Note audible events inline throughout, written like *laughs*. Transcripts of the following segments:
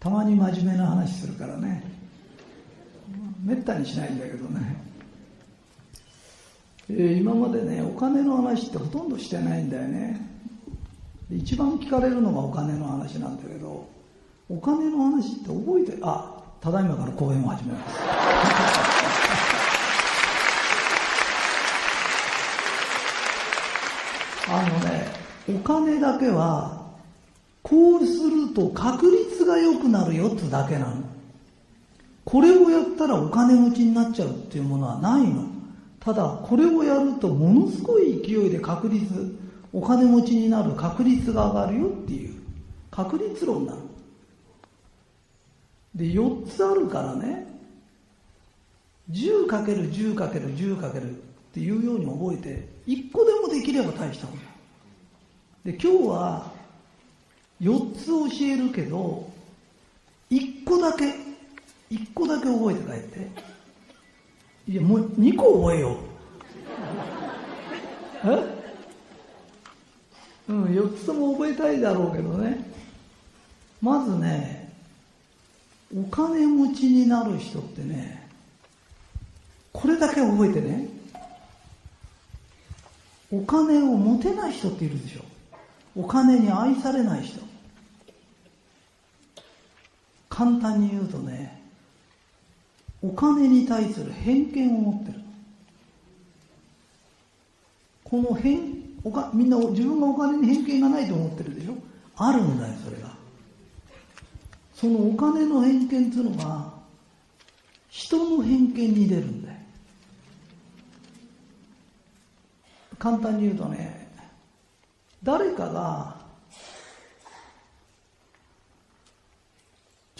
たまに真面目な話するからね。めったにしないんだけどね、えー今までねお金の話ってほとんどしてないんだよね。一番聞かれるのがお金の話なんだけどお金の話って覚えてあただいまから講演を始めます。あのねお金だけはこうすると確率が良くなるよってだけなの。これをやったらお金持ちになっちゃうっていうものはないの。ただこれをやるとものすごい勢いで確率お金持ちになる確率が上がるよっていう。確率論なの。で4つあるからね。10×10×10× っていうように覚えて1個でもできれば大したもんだで今日は4つ教えるけど1個だけ1個だけ覚えて帰って。いやもう2個覚えよう。え？うん4つとも覚えたいだろうけどね。まずねお金持ちになる人ってねこれだけ覚えてね。お金を持てない人っているでしょ。お金に愛されない人。簡単に言うとねお金に対する偏見を持ってる。この偏おかみんな自分がお金に偏見がないと思ってるでしょ？あるんだよそれが。そのお金の偏見っていうのが人の偏見に出るんだよ。簡単に言うとね誰かが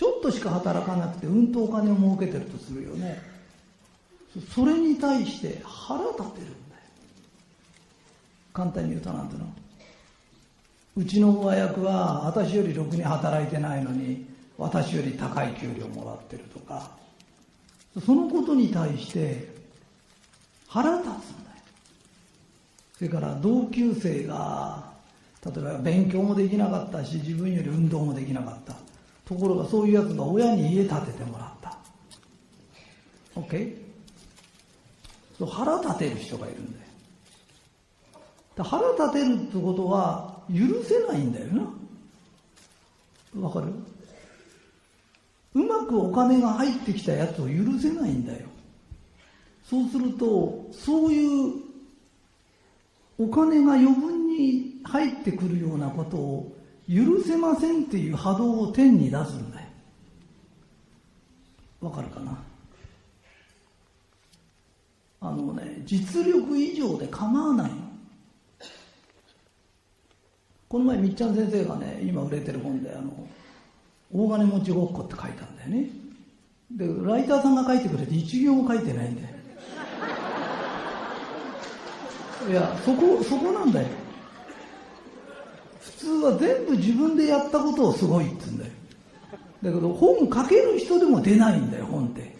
ちょっとしか働かなくてうんとお金を儲けてるとするよね。それに対して腹立てるんだよ。簡単に言うとなんていうの？うちの上役は私よりろくに働いてないのに私より高い給料もらってるとか。そのことに対して腹立つんだよ。それから同級生が例えば勉強もできなかったし自分より運動もできなかった。ところがそういうやつが親に家建ててもらった。OK? そう腹立てる人がいるんだよ。だ腹立てるってことは許せないんだよな。わかる？うまくお金が入ってきたやつを許せないんだよ。そうするとそういうお金が余分に入ってくるようなことを許せませんっていう波動を天に出すんだよ。わかるかな？あのね実力以上で構わないの。この前みっちゃん先生がね今売れてる本であの大金持ちごっこって書いたんだよね。でライターさんが書いてくれて一行も書いてないんだよ。いやそこそこなんだよ。通は全部自分でやったことをすごいって言うんだよ。だけど本書ける人でも出ないんだよ本って。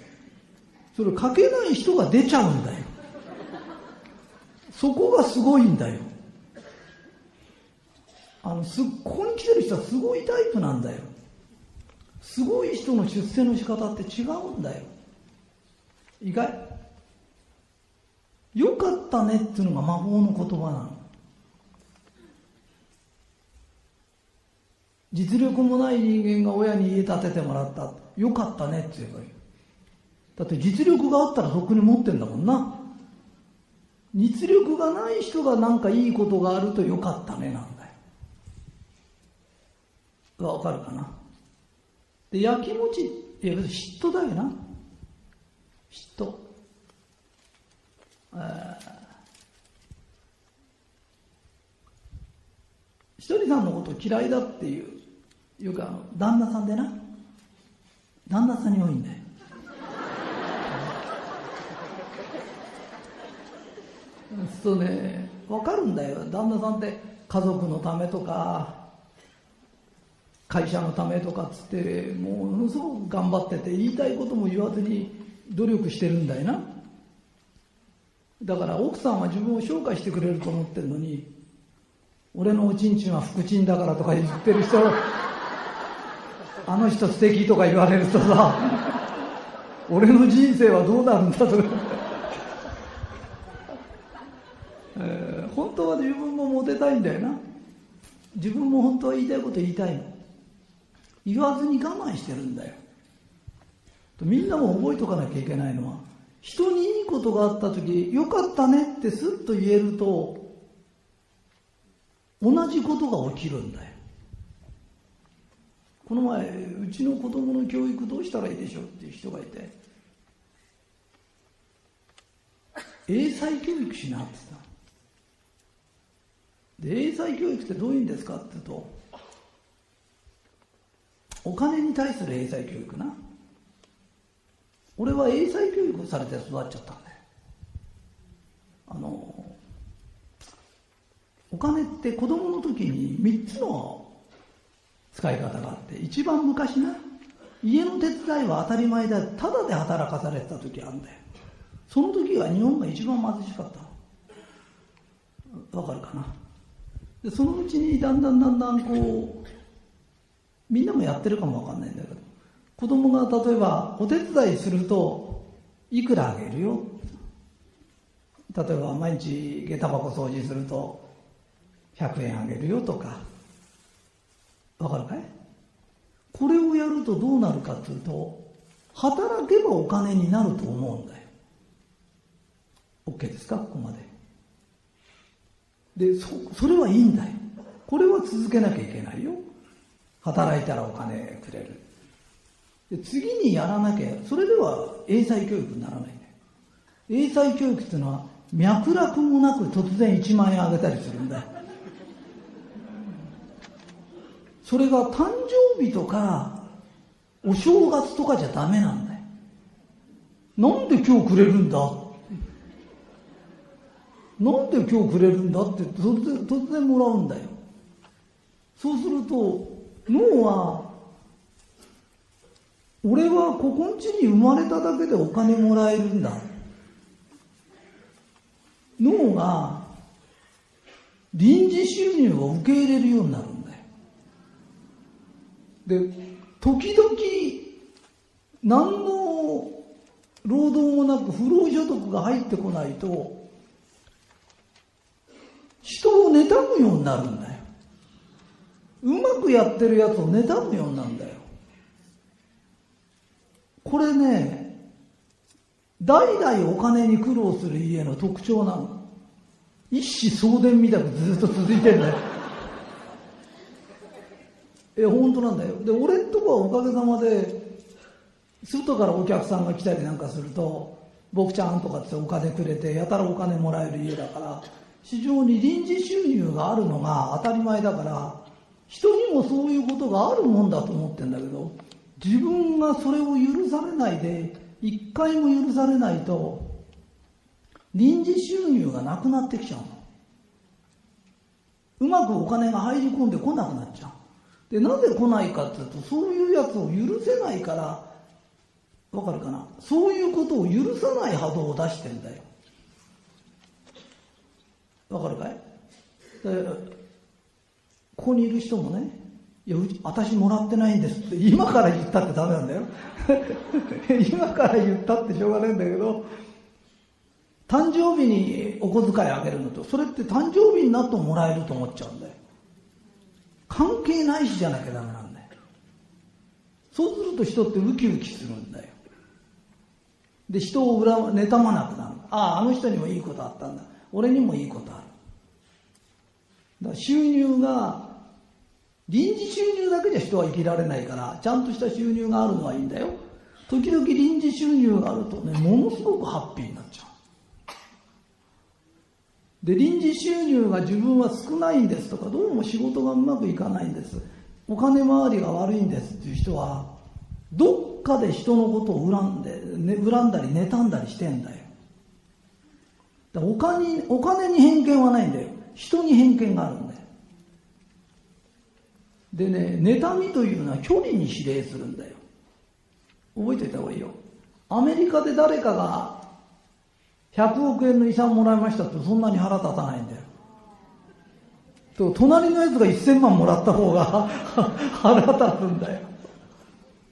それ書けない人が出ちゃうんだよ。そこがすごいんだよ。あのすここに来てる人はすごいタイプなんだよ。すごい人の出世の仕方って違うんだよ。意外。よかったねっていうのが魔法の言葉なの。実力もない人間が親に家建ててもらった。よかったねって言えばいい。だって実力があったらとっくに持ってんだもんな。実力がない人が何かいいことがあるとよかったねなんだよ。わかるかな。で焼きもちいや別に嫉妬だよな。嫉妬。知っひとりさんのこと嫌いだっていう、いうか、旦那さんでな、旦那さんに多いんだよ。そうね、わかるんだよ。旦那さんって家族のためとか、会社のためとかっつって、ものすごく頑張ってて、言いたいことも言わずに努力してるんだよな。だから奥さんは自分を紹介してくれると思ってるのに、俺のおちんちんは福鎮だからとか言ってる人、あの人素敵とか言われるとさ、*laughs* 俺の人生はどうなるんだとか。*laughs* えー、本当は自分もモテたいんだよな。自分も本当は言いたいこと言いたいの。言わずに我慢してるんだよ。みんなも覚えとかなきゃいけないのは、人にいいことがあった時、よかったねってスッと言えると、同じことが起きるんだよ。この前、うちの子供の教育どうしたらいいでしょうっていう人がいて、英才教育しなって言った。で、英才教育ってどういうんですかって言うと、お金に対する英才教育な。俺は英才教育されて育っちゃったんだよ。あの、お金って子供の時に3つの使い方があって、一番昔な、家の手伝いは当たり前だ、ただで働かされてた時あるんだよ。その時は日本が一番貧しかった。わかるかな？でそのうちにだんだんだんだんこう、みんなもやってるかもわかんないんだけど、子供が例えばお手伝いすると、いくらあげるよ？例えば毎日下駄箱掃除すると、100円あげるよとか。わかるかい？これをやるとどうなるかというと、働けばお金になると思うんだよ。OK ですか？ここまで。で、そ、それはいいんだよ。これは続けなきゃいけないよ。働いたらお金くれる。で次にやらなきゃ、それでは英才教育にならないんだよ。英才教育っていうのは、脈絡もなく突然1万円あげたりするんだよ。それが誕生日とか、お正月とかじゃダメなんだよ。なんで今日くれるんだ？なんで今日くれるんだ？って突然突然もらうんだよ。そうすると、脳は、俺はここんちに生まれただけでお金もらえるんだ。脳が臨時収入を受け入れるようになるんだ。で、時々、何の労働もなく不労所得が入ってこないと、人を妬むようになるんだよ。うまくやってるやつを妬むようになるんだよ。これね、代々お金に苦労する家の特徴なの。一子相伝みたくずっと続いてんだよ。え、本当なんだよ。で、俺んとこはおかげさまで、外からお客さんが来たりなんかすると、僕ちゃんとかってお金くれて、やたらお金もらえる家だから、非常に臨時収入があるのが当たり前だから、人にもそういうことがあるもんだと思ってんだけど、自分がそれを許されないで、一回も許されないと、臨時収入がなくなってきちゃうの。うまくお金が入り込んでこなくなっちゃう。で、なぜ来ないかっていうと、そういうやつを許せないから、わかるかな？そういうことを許さない波動を出してんだよ。わかるかい？ここにいる人もね、いや、私もらってないんですって、今から言ったってダメなんだよ。*laughs* 今から言ったってしょうがないんだけど、誕生日にお小遣いあげるのと、それって誕生日になってもらえると思っちゃうんだよ。関係ないしじゃなきゃダメなんだよ。そうすると人ってウキウキするんだよ。で、人を恨妬まなくなる。ああ、あの人にもいいことあったんだ。俺にもいいことある。だから収入が臨時収入だけじゃ人は生きられないから、ちゃんとした収入があるのはいいんだよ。時々臨時収入があるとね、ものすごくハッピーになっちゃうで、臨時収入が自分は少ないんですとか、どうも仕事がうまくいかないんです。お金回りが悪いんですっていう人は、どっかで人のことを恨んで、ね、恨んだり妬んだりしてんだよ。だお金お金に偏見はないんだよ。人に偏見があるんだよ。でね、妬みというのは距離に指令するんだよ。覚えておいた方がいいよ。アメリカで誰かが100億円の遺産もらいましたってそんなに腹立たないんだよ。と隣のやつが1000万もらった方が *laughs* 腹立つんだよ。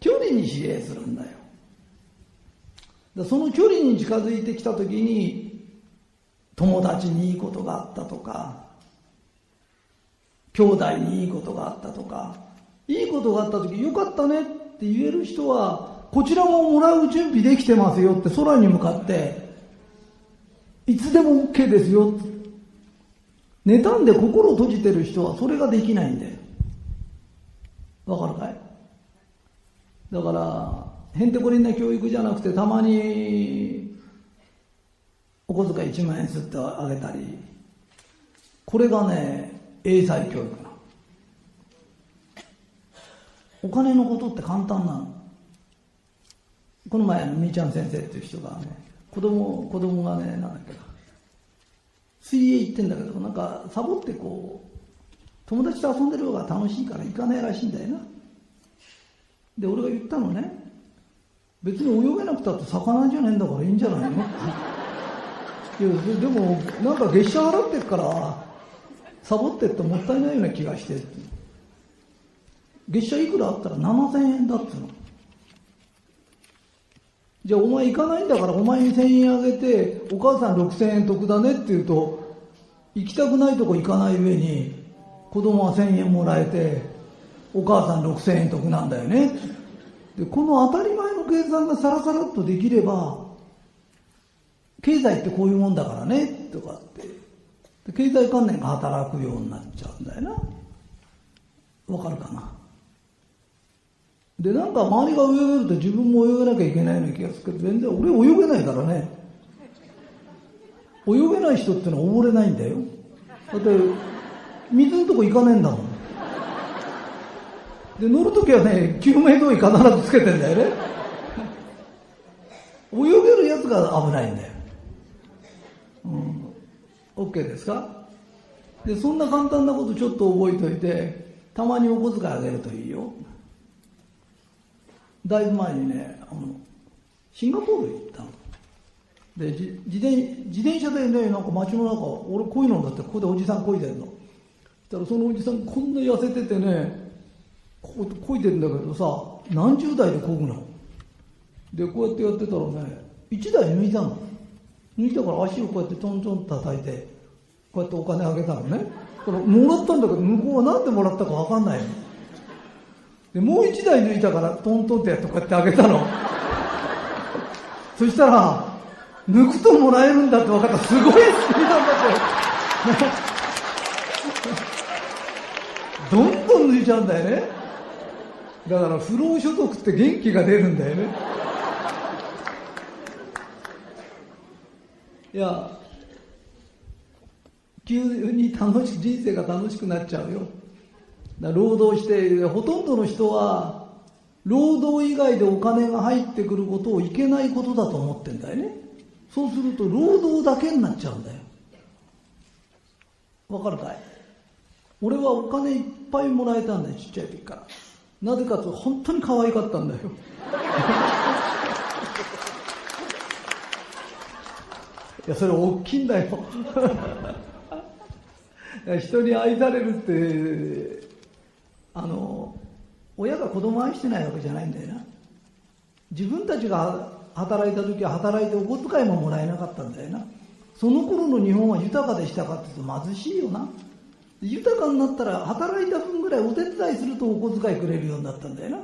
距離に指令するんだよ。その距離に近づいてきた時に友達にいいことがあったとか兄弟にいいことがあったとかいいことがあった時よかったねって言える人はこちらももらう準備できてますよって空に向かっていつでも OK ですよ。妬んで心を閉じてる人はそれができないんだよ。わかるかい？だからへんてこりんな教育じゃなくてたまにお小遣い1万円すってあげたりこれがね英才教育なお金のことって簡単なの。この前みーちゃん先生っていう人がね子供子供がねなんだっけな。水泳行ってんだけどなんかサボってこう友達と遊んでる方が楽しいから行かないらしいんだよな。で俺が言ったのね。別に泳げなくたって魚じゃねえんだからいいんじゃないの？いやでもなんか月謝払ってっからサボってってもったいないような気がして。月謝いくらあったら7000円だっつうの。じゃあお前行かないんだからお前に1000円あげてお母さん6000円得だねって言うと行きたくないとこ行かない上に子供は1000円もらえてお母さん6000円得なんだよね。でこの当たり前の計算がさらさらっとできれば経済ってこういうもんだからねとかって。経済観念が働くようになっちゃうんだよな。わかるかな？で、なんか周りが泳げると自分も泳げなきゃいけないような気がするけど、全然俺泳げないからね。泳げない人ってのは溺れないんだよ。だって、水のとこ行かねえんだもん。で、乗るときはね、救命胴衣必ずつけてんだよね。泳げるやつが危ないんだよ。うん。OK ですか？で、そんな簡単なことちょっと覚えておいて、たまにお小遣いあげるといいよ。だいぶ前にねあのシンガポール行ったの。で自転自転車でねなんか街の中俺こいうのだってここでおじさんこいでんの。そしたらそのおじさんこんな痩せててねここいでんだけどさ何十代でこぐの。でこうやってやってたらね1台抜いたの。抜いたから足をこうやってトントンと叩いてこうやってお金あげたのね。これもらったんだけど向こうは何でもらったか分かんないの。でもう一台抜いたからトントンってやってこうやってあげたの。*laughs* そしたら抜くともらえるんだって分かった。すごいスピードだって。*laughs* どんどん抜いちゃうんだよね。だから不労所得って元気が出るんだよね。いや急に楽しく人生が楽しくなっちゃうよ。労働してほとんどの人は労働以外でお金が入ってくることをいけないことだと思ってんだよね。そうすると労働だけになっちゃうんだよ。わかるかい？俺はお金いっぱいもらえたんだよちっちゃい時から。なぜかと本当に可愛かったんだよ。*laughs* いやそれ大きいんだよ。*laughs* 人に愛されるってあの親が子供愛してないわけじゃないんだよな。自分たちが働いた時は働いてお小遣いももらえなかったんだよな。その頃の日本は豊かでしたかって言うと貧しいよな。豊かになったら働いた分ぐらいお手伝いするとお小遣いくれるようになったんだよな。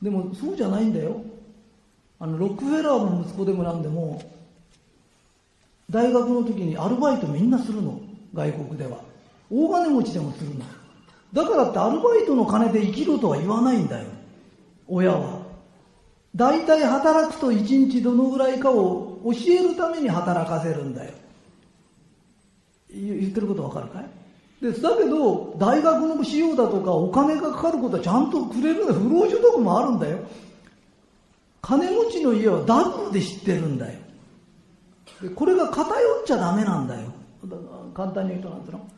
でもそうじゃないんだよ。あのロックフェラーの息子でもなんでも大学の時にアルバイトみんなするの。外国では。大金持ちでもするの。だからってアルバイトの金で生きろとは言わないんだよ親は大体働くと一日どのぐらいかを教えるために働かせるんだよ言ってることわかるかい？ですだけど、大学の費用だとかお金がかかることはちゃんとくれるんだ不労所得もあるんだよ。金持ちの家はダブルで知ってるんだよ。でこれが偏っちゃダメなんだよ。簡単に言うとなんていうの？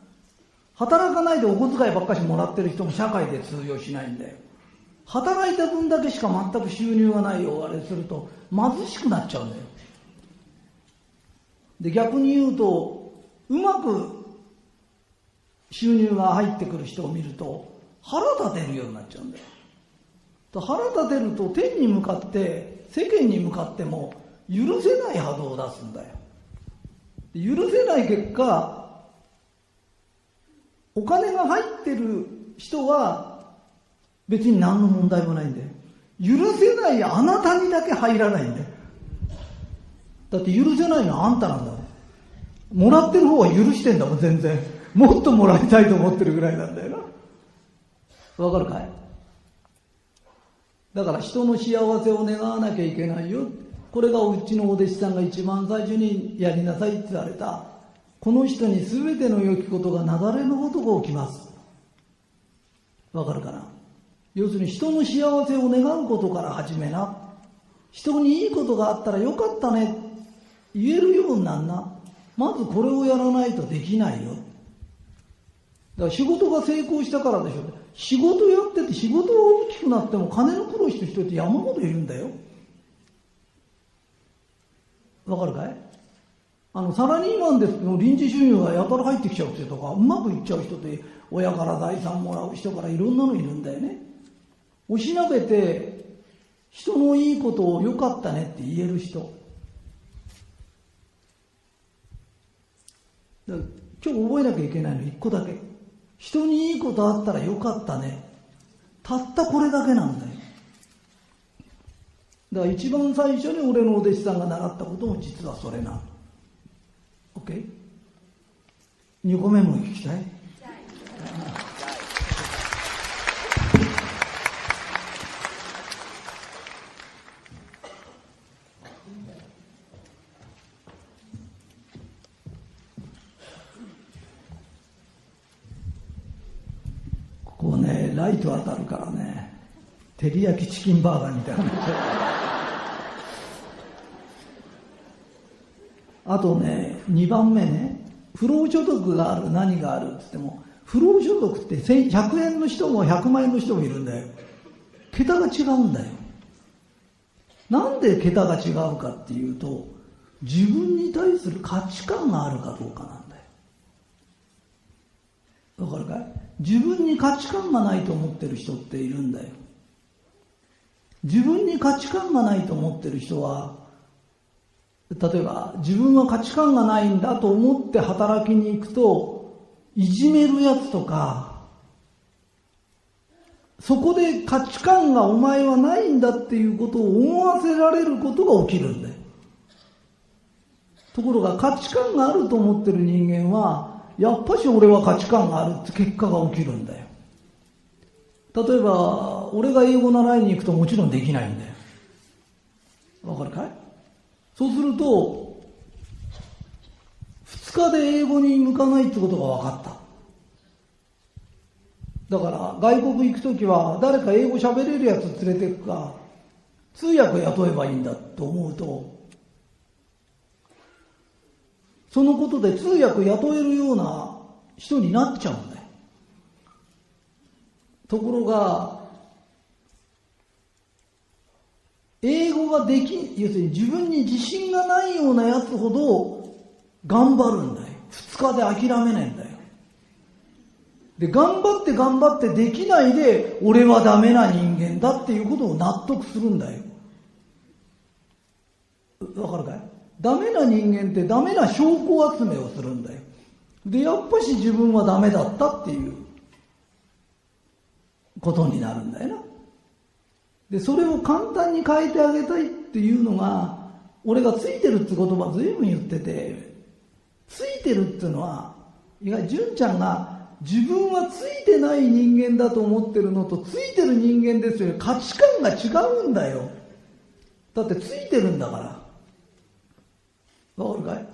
働かないでお小遣いばっかしもらってる人も社会で通用しないんだよ。働いた分だけしか全く収入がないよ、あれすると貧しくなっちゃうんだよ。で、逆に言うと、うまく収入が入ってくる人を見ると腹立てるようになっちゃうんだよ。腹立てると天に向かって世間に向かっても許せない波動を出すんだよ。許せない結果お金が入ってる人は別に何の問題もないんだよ。許せないあなたにだけ入らないんだよ。だって許せないのはあんたなんだもん。もらってる方は許してんだもん、全然。もっともらいたいと思ってるぐらいなんだよな。わかるかい？だから人の幸せを願わなきゃいけないよ。これがうちのお弟子さんが一番最初にやりなさいって言われた。この人に全ての良きことが流れのごとく起きます。わかるかな？要するに人の幸せを願うことから始めな。人にいいことがあったらよかったね。言えるようになんな。まずこれをやらないとできないよ。だから仕事が成功したからでしょ。仕事やってて仕事が大きくなっても金の苦労してる人って山ほどいるんだよ。わかるかい？あの、サラリーマンですけど、臨時収入がやたら入ってきちゃうってとか、うまくいっちゃう人って、親から財産もらう人からいろんなのいるんだよね。おしなべて、人のいいことを良かったねって言える人。今日覚えなきゃいけないの一個だけ。人にいいことあったらよかったね。たったこれだけなんだよ。だから一番最初に俺のお弟子さんが習ったことも実はそれなんだ OK?2 個目も聞きたい？ここねライト当たるからね。照り焼きチキンバーガーみたいな。あとね2番目ね。不労所得がある何があるっつっても不労所得って100円の人も100万円の人もいるんだよ。桁が違うんだよ。なんで桁が違うかっていうと自分に対する価値観があるかどうかなんだよ。わかるかい？自分に価値観がないと思ってる人っているんだよ。自分に価値観がないと思ってる人は、例えば自分は価値観がないんだと思って働きに行くと、いじめるやつとか、そこで価値観がお前はないんだっていうことを思わせられることが起きるんだよ。ところが価値観があると思ってる人間は、やっぱし俺は価値観があるって結果が起きるんだよ。例えば、俺が英語習いに行くともちろんできないんだよ。わかるかい？そうすると、二日で英語に向かないってことが分かった。だから外国行くときは誰か英語喋れるやつ連れてくか、通訳雇えばいいんだと思うと、そのことで通訳雇えるような人になっちゃうんだよ。ところが、英語ができ、要するに自分に自信がないようなやつほど頑張るんだよ。二日で諦めないんだよ。で、頑張って頑張ってできないで、俺はダメな人間だっていうことを納得するんだよ。わかるかい？ダメな人間ってダメな証拠集めをするんだよ。で、やっぱし自分はダメだったっていうことになるんだよな。で、それを簡単に変えてあげたいっていうのが、俺がついてるって言葉ずいぶん言ってて、ついてるっていうのは、いわゆる純ちゃんが自分はついてない人間だと思ってるのとついてる人間ですよ価値観が違うんだよ。だってついてるんだから。わかるかい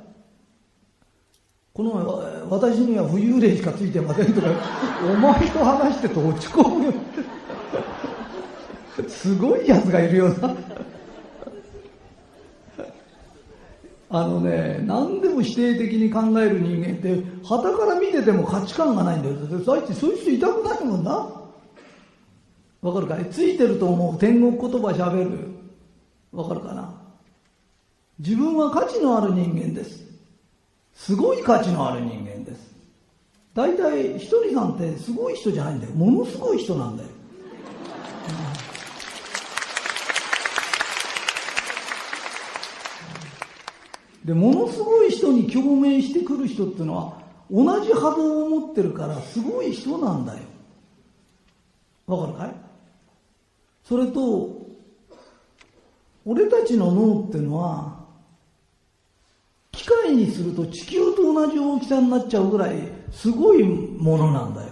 この前、私には浮遊霊しかついてませんとか、お前と話してて落ち込む。すごい奴がいるよな。あのね、何でも否定的に考える人間って、旗から見てても価値観がないんだよ。あいつそういう人いたくないもんな。わかるかい？ついてると思う天国言葉喋る。わかるかな？自分は価値のある人間です。すごい価値のある人間です。大体、ひとりさんってすごい人じゃないんだよ。ものすごい人なんだよ。で、ものすごい人に共鳴してくる人っていうのは、同じ波動を持ってるからすごい人なんだよ。わかるかい？それと、俺たちの脳っていうのは、機械にすると地球と同じ大きさになっちゃうぐらいすごいものなんだよ。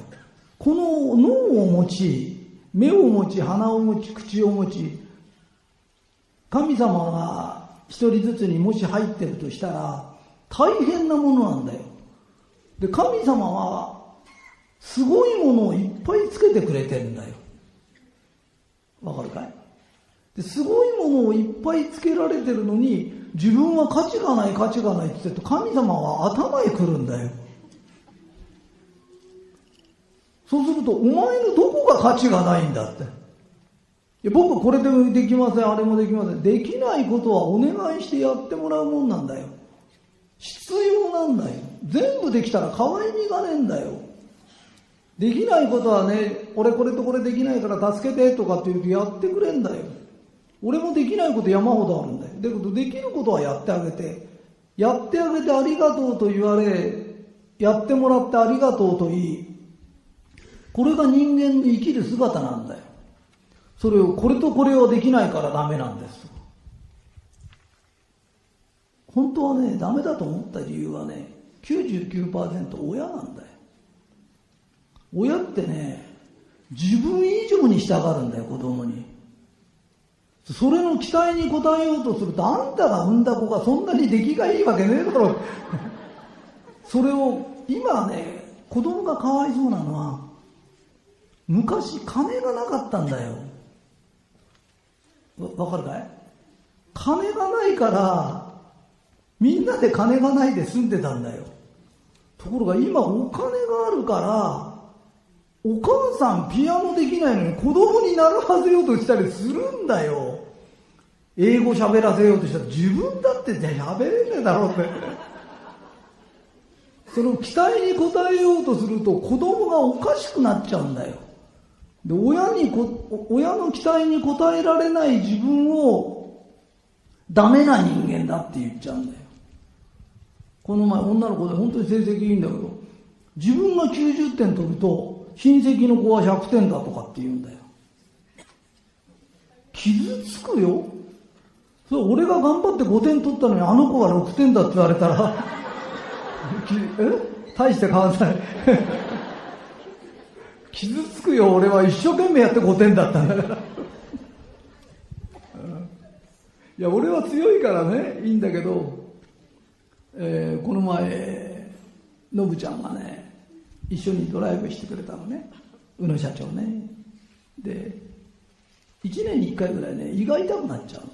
この脳を持ち、目を持ち、鼻を持ち、口を持ち、神様が一人ずつにもし入ってるとしたら、大変なものなんだよ。で、神様は、すごいものをいっぱいつけてくれてるんだよ。わかるかい？ですごいものをいっぱいつけられてるのに、自分は価値がない価値がないって言って神様は頭へ来るんだよ。そうすると、お前のどこが価値がないんだって。いや僕これでもできません、あれもできません。できないことはお願いしてやってもらうもんなんだよ。必要なんだよ。全部できたら可愛みがねえんだよ。できないことはね、俺これとこれできないから助けてとかって言うとやってくれんだよ。俺もできないこと山ほどあるんだよ。だけどできることはやってあげて、やってあげてありがとうと言われ、やってもらってありがとうと言い、これが人間の生きる姿なんだよ。それを、これとこれはできないからダメなんです。本当はね、ダメだと思った理由はね、99%親なんだよ。親ってね、自分以上にしたがるんだよ、子供に。それの期待に応えようとすると、あんたが産んだ子がそんなに出来がいいわけねえだろ。*laughs* それを、今ね、子供がかわいそうなのは、昔金がなかったんだよ。わかるかい？金がないから、みんなで金がないで住んでたんだよ。ところが今お金があるから、お母さんピアノできないのに子供に習わせようとしたりするんだよ。英語喋らせようとしたら自分だってじゃ喋れねえだろうって。その期待に応えようとすると子供がおかしくなっちゃうんだよ。で、親にこ、親の期待に応えられない自分をダメな人間だって言っちゃうんだよ。この前女の子で本当に成績いいんだけど、自分が90点取ると親戚の子は100点だとかって言うんだよ。傷つくよ。それ俺が頑張って5点取ったのにあの子が6点だって言われたら *laughs* え？大して変わんない傷つくよ、俺は一生懸命やって5点だったんだから。いや、俺は強いからね、いいんだけど、えー、この前、のぶちゃんがね、一緒にドライブしてくれたのね宇野社長ね。で1年に1回ぐらいね胃が痛くなっちゃうの。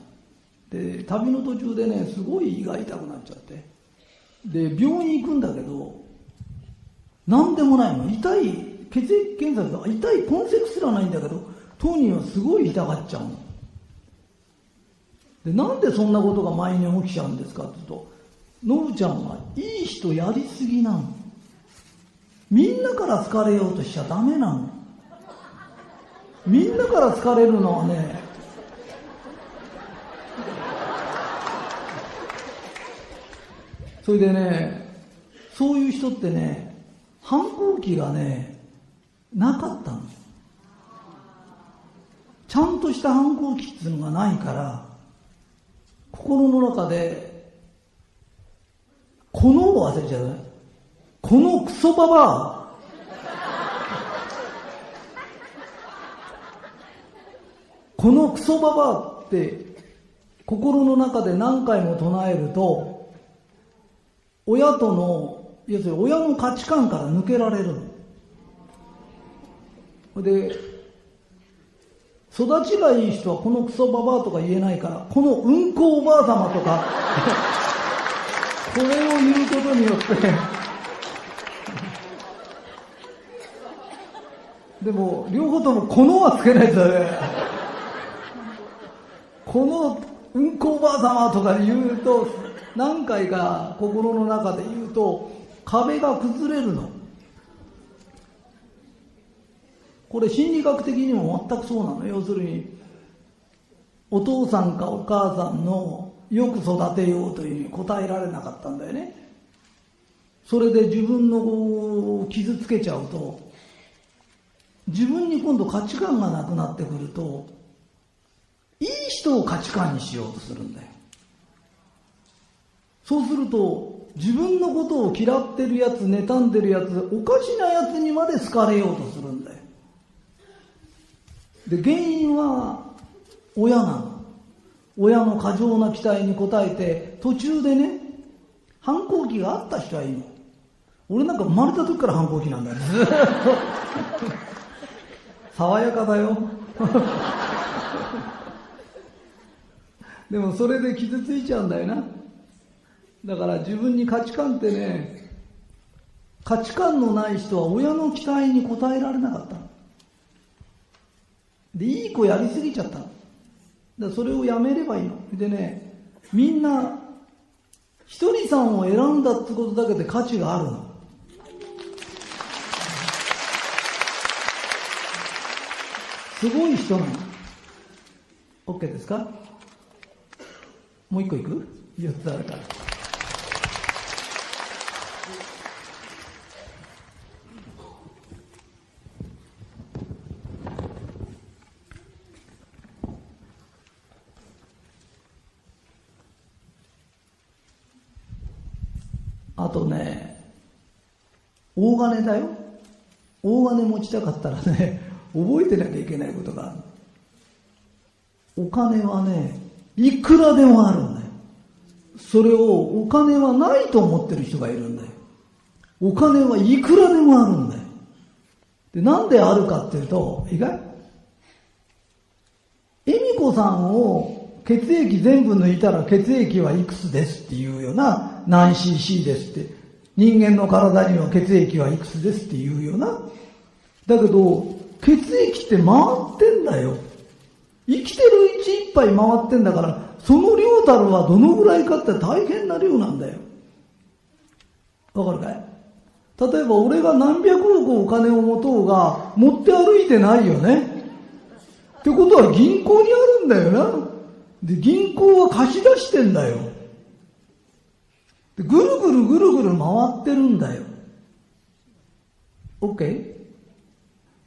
で旅の途中でねすごい胃が痛くなっちゃって。で病院行くんだけど何でもないの。痛い血液検査とか痛い痕跡すらないんだけど当人はすごい痛がっちゃうでなんでそんなことが前に起きちゃうんですかって言うとノブちゃんはいい人やりすぎなのみんなから好かれようとしちゃダメなの。みんなから好かれるのはね、それでね、そういう人ってね、反抗期がね、なかったの。ちゃんとした反抗期っていうのがないから、心の中で、このを忘れちゃうね。このクソババア、このクソババアって心の中で何回も唱えると、親との要するに親の価値観から抜けられるの。で、育ちがいい人はこのクソババアとか言えないから、このうんこおばあ様とか、*laughs* これを言うことによってでも、両方ともこのはつけないとね。このうんこおばあ様とか言うと、何回か心の中で言うと、壁が崩れるの。これ心理学的にも全くそうなの。要するに、お父さんかお母さんのよく育てようというふうに答えられなかったんだよね。それで自分のを傷つけちゃうと、自分に今度価値観がなくなってくると、いい人を価値観にしようとするんだよ。そうすると、自分のことを嫌ってるやつ、妬んでるやつ、おかしなやつにまで好かれようとする。で、原因は親なの。親の過剰な期待に応えて、途中でね、反抗期があった人はいいの。俺なんか生まれた時から反抗期なんだよ。ずっと。爽やかだよ。*laughs* でもそれで傷ついちゃうんだよな。だから自分に価値観ってね、価値観のない人は親の期待に応えられなかったで、いい子やりすぎちゃっただそれをやめればいいの。でね、みんな、ひとりさんを選んだってことだけで価値があるの。すごい人なの。OK ですか？もう一個いく ?4 つあるから。あとね、大金だよ。大金持ちたかったらね、覚えてなきゃいけないことがある。お金はね、いくらでもあるんだよ。それをお金はないと思ってる人がいるんだよ。お金はいくらでもあるんだよ。で、なんであるかっていうと、意外恵美子さんを血液全部抜いたら血液はいくつですっていうような何 cc ですって。人間の体には血液はいくつですっていうよな。だけど、血液って回ってんだよ。生きてるうちいっぱい回ってんだから、その量たるはどのぐらいかって大変な量なんだよ。わかるかい？例えば俺が何百億お金を持とうが、持って歩いてないよね。ってことは銀行にあるんだよな。で、銀行は貸し出してんだよ。ぐるぐるぐるぐる回ってるんだよ。OK?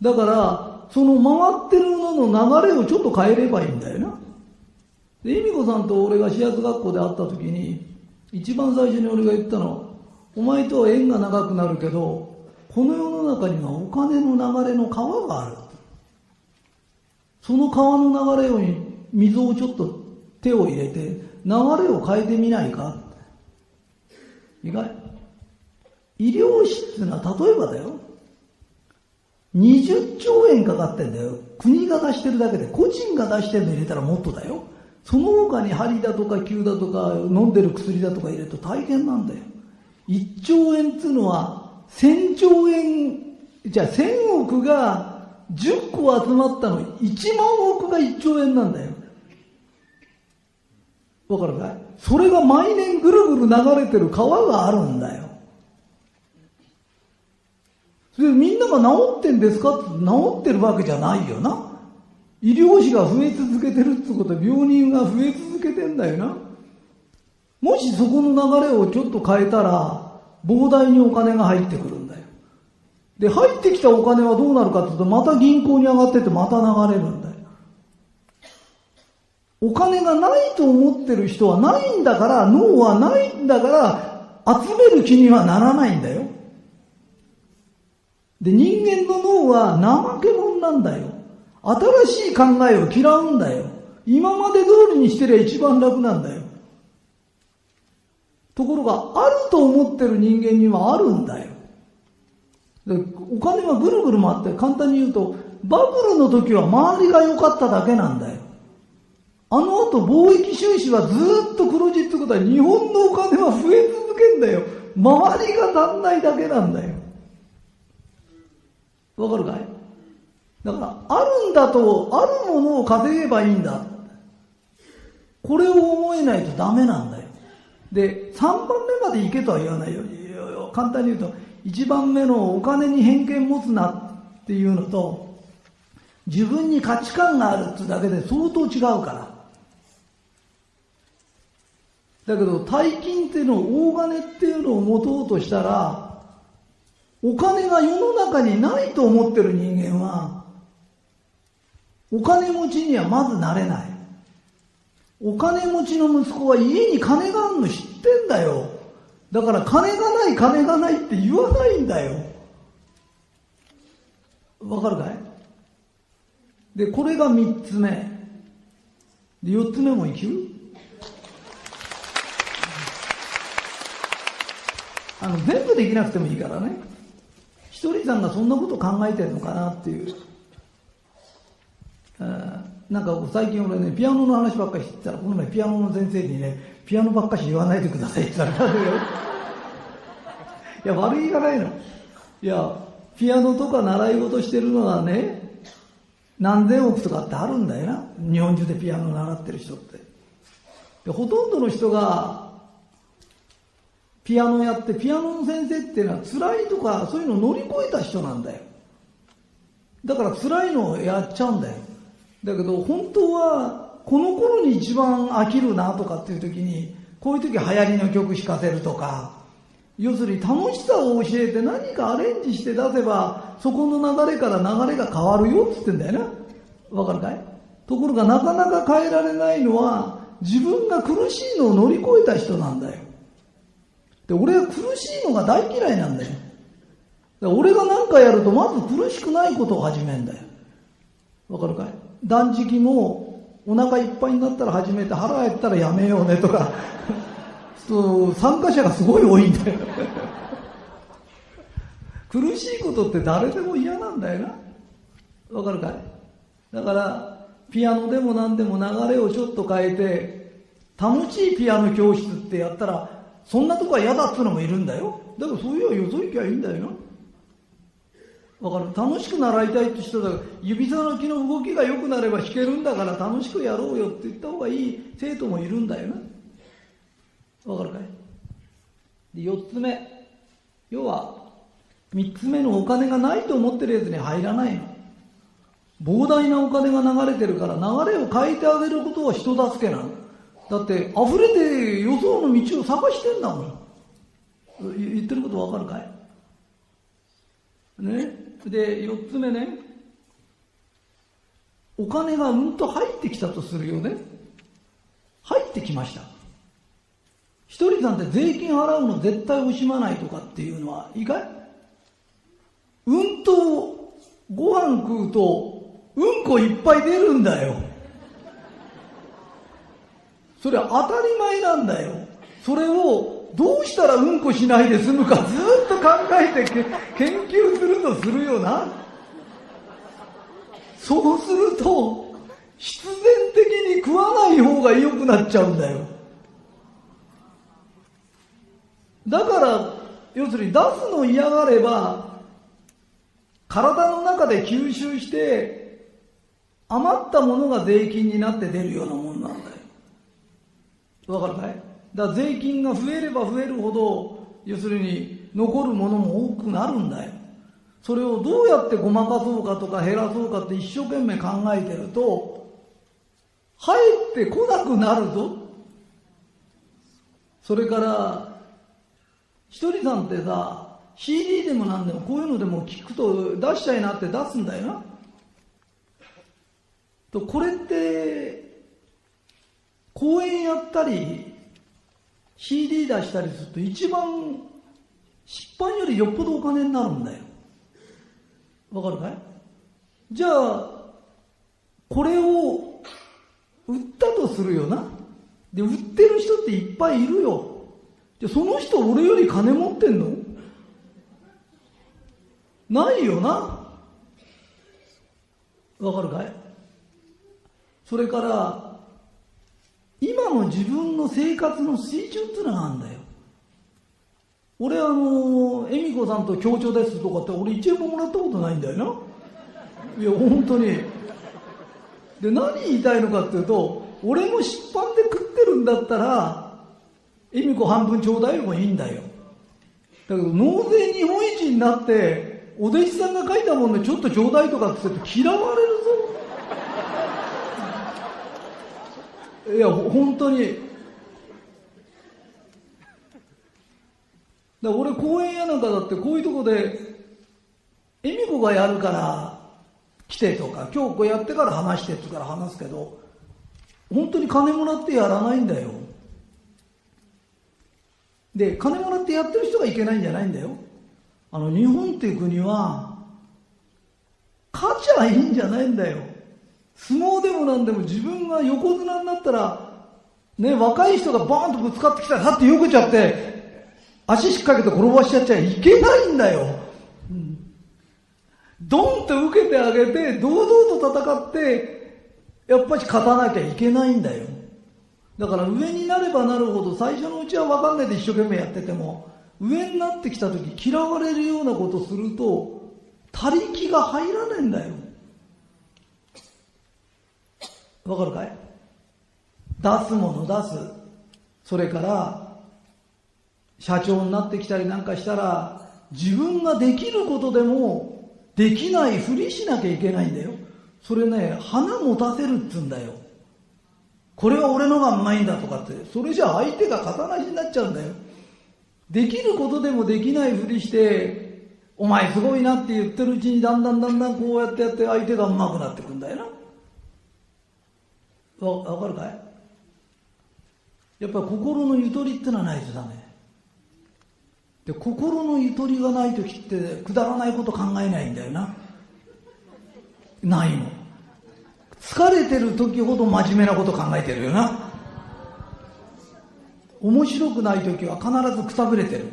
だから、その回ってるのの流れをちょっと変えればいいんだよな。で、恵美子さんと俺が始圧学校で会った時に、一番最初に俺が言ったの、お前とは縁が長くなるけど、この世の中にはお金の流れの川がある。その川の流れに水をちょっと手を入れて、流れを変えてみないか？意外医療費っていうのは例えばだよ。20兆円かかってんだよ。国が出してるだけで、個人が出してるの入れたらもっとだよ。その他に針だとか灸だとか飲んでる薬だとか入れると大変なんだよ。1兆円っていうのは1000兆円、じゃあ1000億が10個集まったの1万億が1兆円なんだよ。わかるかい？それが毎年ぐるぐる流れてる川があるんだよ。それでみんなが治ってんですかって治ってるわけじゃないよな。医療費が増え続けてるってことは病人が増え続けてんだよな。もしそこの流れをちょっと変えたら、膨大にお金が入ってくるんだよ。で、入ってきたお金はどうなるかっていうと、また銀行に上がっててまた流れるんだよ。お金がないと思ってる人はないんだから、脳はないんだから、集める気にはならないんだよ。で、人間の脳は怠け者なんだよ。新しい考えを嫌うんだよ。今まで通りにしてりゃ一番楽なんだよ。ところが、あると思ってる人間にはあるんだよ。でお金はぐるぐる回って、簡単に言うと、バブルの時は周りが良かっただけなんだよ。あの後貿易収支はずっと黒字ってことは日本のお金は増え続けんだよ。周りが足んないだけなんだよ。わかるかい？だから、あるんだと、あるものを稼げばいいんだ。これを思えないとダメなんだよ。で、3番目まで行けとは言わないよ。簡単に言うと、1番目のお金に偏見持つなっていうのと、自分に価値観があるってだけで相当違うから。だけど、大金っていうのを、大金っていうのを持とうとしたら、お金が世の中にないと思ってる人間は、お金持ちにはまずなれない。お金持ちの息子は家に金があるの知ってんだよ。だから金がない金がないって言わないんだよ。わかるかい？で、これが三つ目。で、四つ目もいきる？あの、全部できなくてもいいからね。ひとりさんがそんなこと考えてるのかなっていう。なんか最近俺ね、ピアノの話ばっかりしてたら、この前ピアノの先生にね、ピアノばっかし言わないでくださいって言ったら、*laughs* いや、悪いがないの。いや、ピアノとか習い事してるのはね、何千億とかってあるんだよな。日本中でピアノ習ってる人って。でほとんどの人が、ピアノやって、ピアノの先生っていうのは辛いとかそういうのを乗り越えた人なんだよ。だから辛いのをやっちゃうんだよ。だけど本当はこの頃に一番飽きるなとかっていう時にこういう時流行りの曲弾かせるとか要するに楽しさを教えて何かアレンジして出せばそこの流れから流れが変わるよっつってんだよなわかるかい？ところがなかなか変えられないのは自分が苦しいのを乗り越えた人なんだよで俺は苦しいのが大嫌いなんだよ。俺が何かやるとまず苦しくないことを始めんだよ。わかるかい？断食もお腹いっぱいになったら始めて腹減ったらやめようねとか。*laughs* そう参加者がすごい多いんだよ。苦しいことって誰でも嫌なんだよな。わかるかい？だからピアノでも何でも流れをちょっと変えて楽しいピアノ教室ってやったらそんなとこは嫌だっつうのもいるんだよ。だからそういうのはよそ行きゃいいんだよ。なわかる？楽しく習いたいって人だから指さのきの動きが良くなれば弾けるんだから楽しくやろうよって言った方がいい生徒もいるんだよな。わかるかい？で4つ目。要は3つ目のお金がないと思ってるやつに入らないの。膨大なお金が流れてるから流れを変えてあげることは人助けなの。だって溢れて予想の道を探してんだもん言ってることわかるかい？ね？で、四つ目ね、お金がうんと入ってきたとするよね。入ってきました。一人さんて税金払うの絶対惜しまないとかっていうのはいいかい？うんとご飯食うとうんこいっぱい出るんだよ。それは当たり前なんだよ。それをどうしたらうんこしないで済むかずっと考えて研究するとするよな。そうすると、必然的に食わない方が良くなっちゃうんだよ。だから、要するに出すの嫌がれば、体の中で吸収して、余ったものが税金になって出るようなもんなんだよ。わかるかいだから税金が増えれば増えるほど、要するに残るものも多くなるんだよ。それをどうやってごまかそうかとか減らそうかって一生懸命考えてると、入ってこなくなるぞ。それから、ひとりさんってさ、CD でも何でもこういうのでも聞くと出しちゃいなって出すんだよな。と、これって、公演やったり、CD 出したりすると一番出版よりよっぽどお金になるんだよ。わかるかい？じゃあ、これを売ったとするよな。で、売ってる人っていっぱいいるよ。じゃその人俺より金持ってんの？ないよな。わかるかい？それから、今の自分の生活の水準っていうのがあるんだよ。俺あの、恵美子さんと協調ですとかって俺一円ももらったことないんだよな。いや、本当に。で、何言いたいのかっていうと、俺も出版で食ってるんだったら、恵美子半分ちょうだいもいいんだよ。だけど、納税日本一になって、お弟子さんが書いたものでちょっとちょうだいとかって言って嫌われるぞ。いや、本当に。だ俺公園やなんかだってこういうとこで、恵美子がやるから来てとか、今日こうやってから話してって言うから話すけど、本当に金もらってやらないんだよ。で、金もらってやってる人がいけないんじゃないんだよ。あの、日本っていう国は、勝ちゃいいんじゃないんだよ。相撲でもなんでも自分が横綱になったら、ね、若い人がバーンとぶつかってきたら、はってよけちゃって、足しっかけて転ばしちゃっちゃいけないんだよ。うん、ドンって受けてあげて、堂々と戦って、やっぱり勝たなきゃいけないんだよ。だから上になればなるほど最初のうちは分かんないで一生懸命やってても上になってきた時嫌われるようなことすると他力が入らねえんだよわかるかい？出すもの出すそれから社長になってきたりなんかしたら自分ができることでもできないふりしなきゃいけないんだよそれね花持たせるっつうんだよこれは俺のがうまいんだとかって、それじゃ相手が肩なしになっちゃうんだよ。できることでもできないふりして、お前すごいなって言ってるうちにだんだんだんだんこうやってやって相手がうまくなってくんだよな。わ、わかるかい？やっぱり心のゆとりってのはないとダメ。で、心のゆとりがない時ってくだらないこと考えないんだよな。ないの。疲れてる時ほど真面目なこと考えてるよな面白くない時は必ずくたぶれてる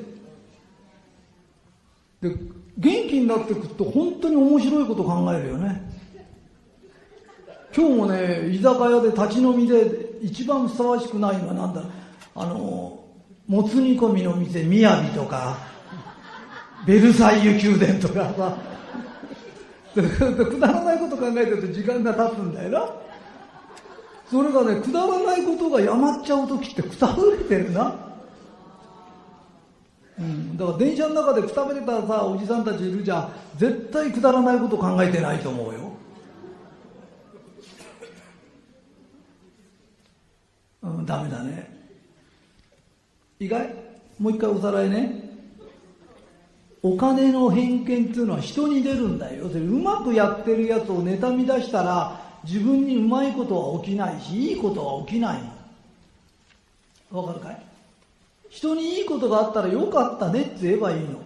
で元気になってくると本当に面白いこと考えるよね今日もね居酒屋で立ち飲みで一番ふさわしくないのは何だ？あのもつ煮込みの店みやびとかベルサイユ宮殿とかさ *laughs* くだらないこと考えてると時間が経つんだよな。それがね、くだらないことがやまっちゃう時ってくたぶれてるな。うん、だから電車の中でくたぶれたさ、おじさんたちいるじゃん。絶対くだらないこと考えてないと思うよ。うん、ダメだね。意外？もう一回おさらいね。お金の偏見っていうのは人に出るんだよ。うまくやってるやつを妬み出したら自分にうまいことは起きないし、いいことは起きないの。わかるかい？人にいいことがあったらよかったねって言えばいいの。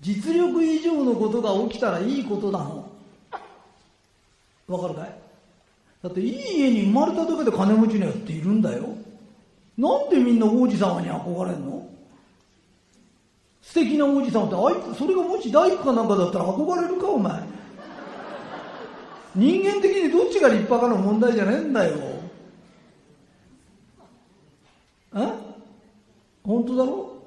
実力以上のことが起きたらいいことなの。わかるかい？だっていい家に生まれただけで金持ちのやっているんだよ。なんでみんな王子様に憧れんの？素敵なおじさんってあいそれがもし大工かなんかだったら憧れるかお前。人間的にどっちが立派かの問題じゃねえんだよ。え？本当だろ？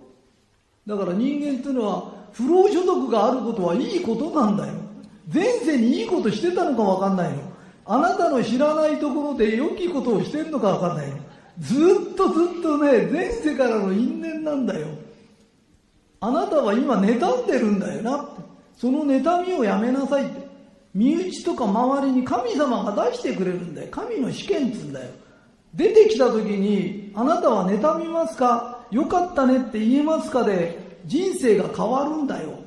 だから人間っていうのは不労所得があることはいいことなんだよ。前世にいいことしてたのか分かんないの。あなたの知らないところで良きことをしてるのか分かんないずっとずっとね前世からの因縁なんだよあなたは今妬んでるんだよなって。その妬みをやめなさいって。身内とか周りに神様が出してくれるんだよ。神の試験っつんだよ。出てきた時に、あなたは妬みますか？よかったねって言えますかで、人生が変わるんだよ。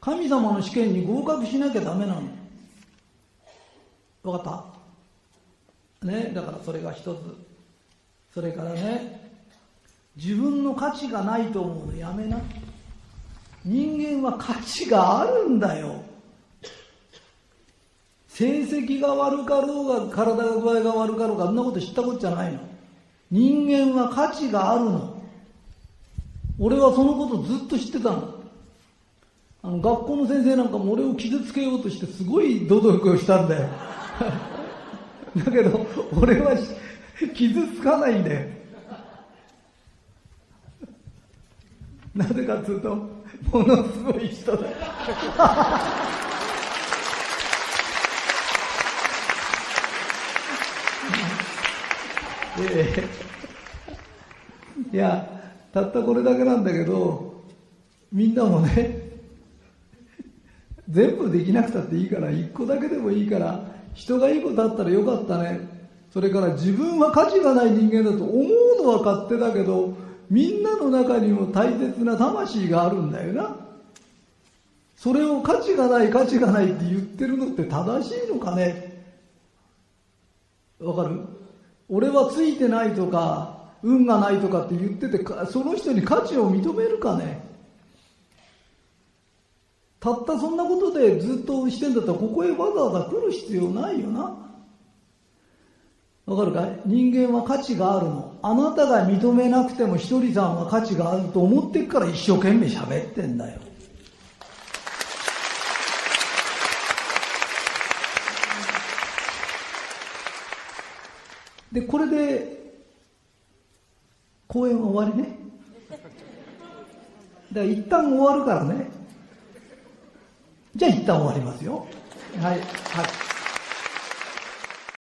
神様の試験に合格しなきゃダメなの。わかった？ね、だからそれが一つ。それからね、自分の価値がないと思うのやめな人間は価値があるんだよ成績が悪かろうが体が具合が悪かろうがあんなこと知ったことじゃないの人間は価値があるの俺はそのことずっと知ってたの。あの学校の先生なんかも俺を傷つけようとしてすごい努力をしたんだよ。だけど、俺は傷つかないんだよ。なぜかというと、ものすごい人だ。*laughs* えー、いや、たったこれだけなんだけど、みんなもね、全部できなくたっていいから、一個だけでもいいから、人がいいことあったらよかったね。それから自分は価値がない人間だと思うのは勝手だけど、みんなの中にも大切な魂があるんだよな。それを価値がない価値がないって言ってるのって正しいのかねわかる？俺はついてないとか、運がないとかって言ってて、その人に価値を認めるかねたったそんなことでずっとしてんだったら、ここへわざわざ来る必要ないよな。わかるかい？人間は価値があるの。あなたが認めなくてもひとりさんは価値があると思ってっから一生懸命喋ってんだよ。で、これで、公演は終わりね。だから一旦終わるからね。じゃあ一旦終わりますよ。はい。はい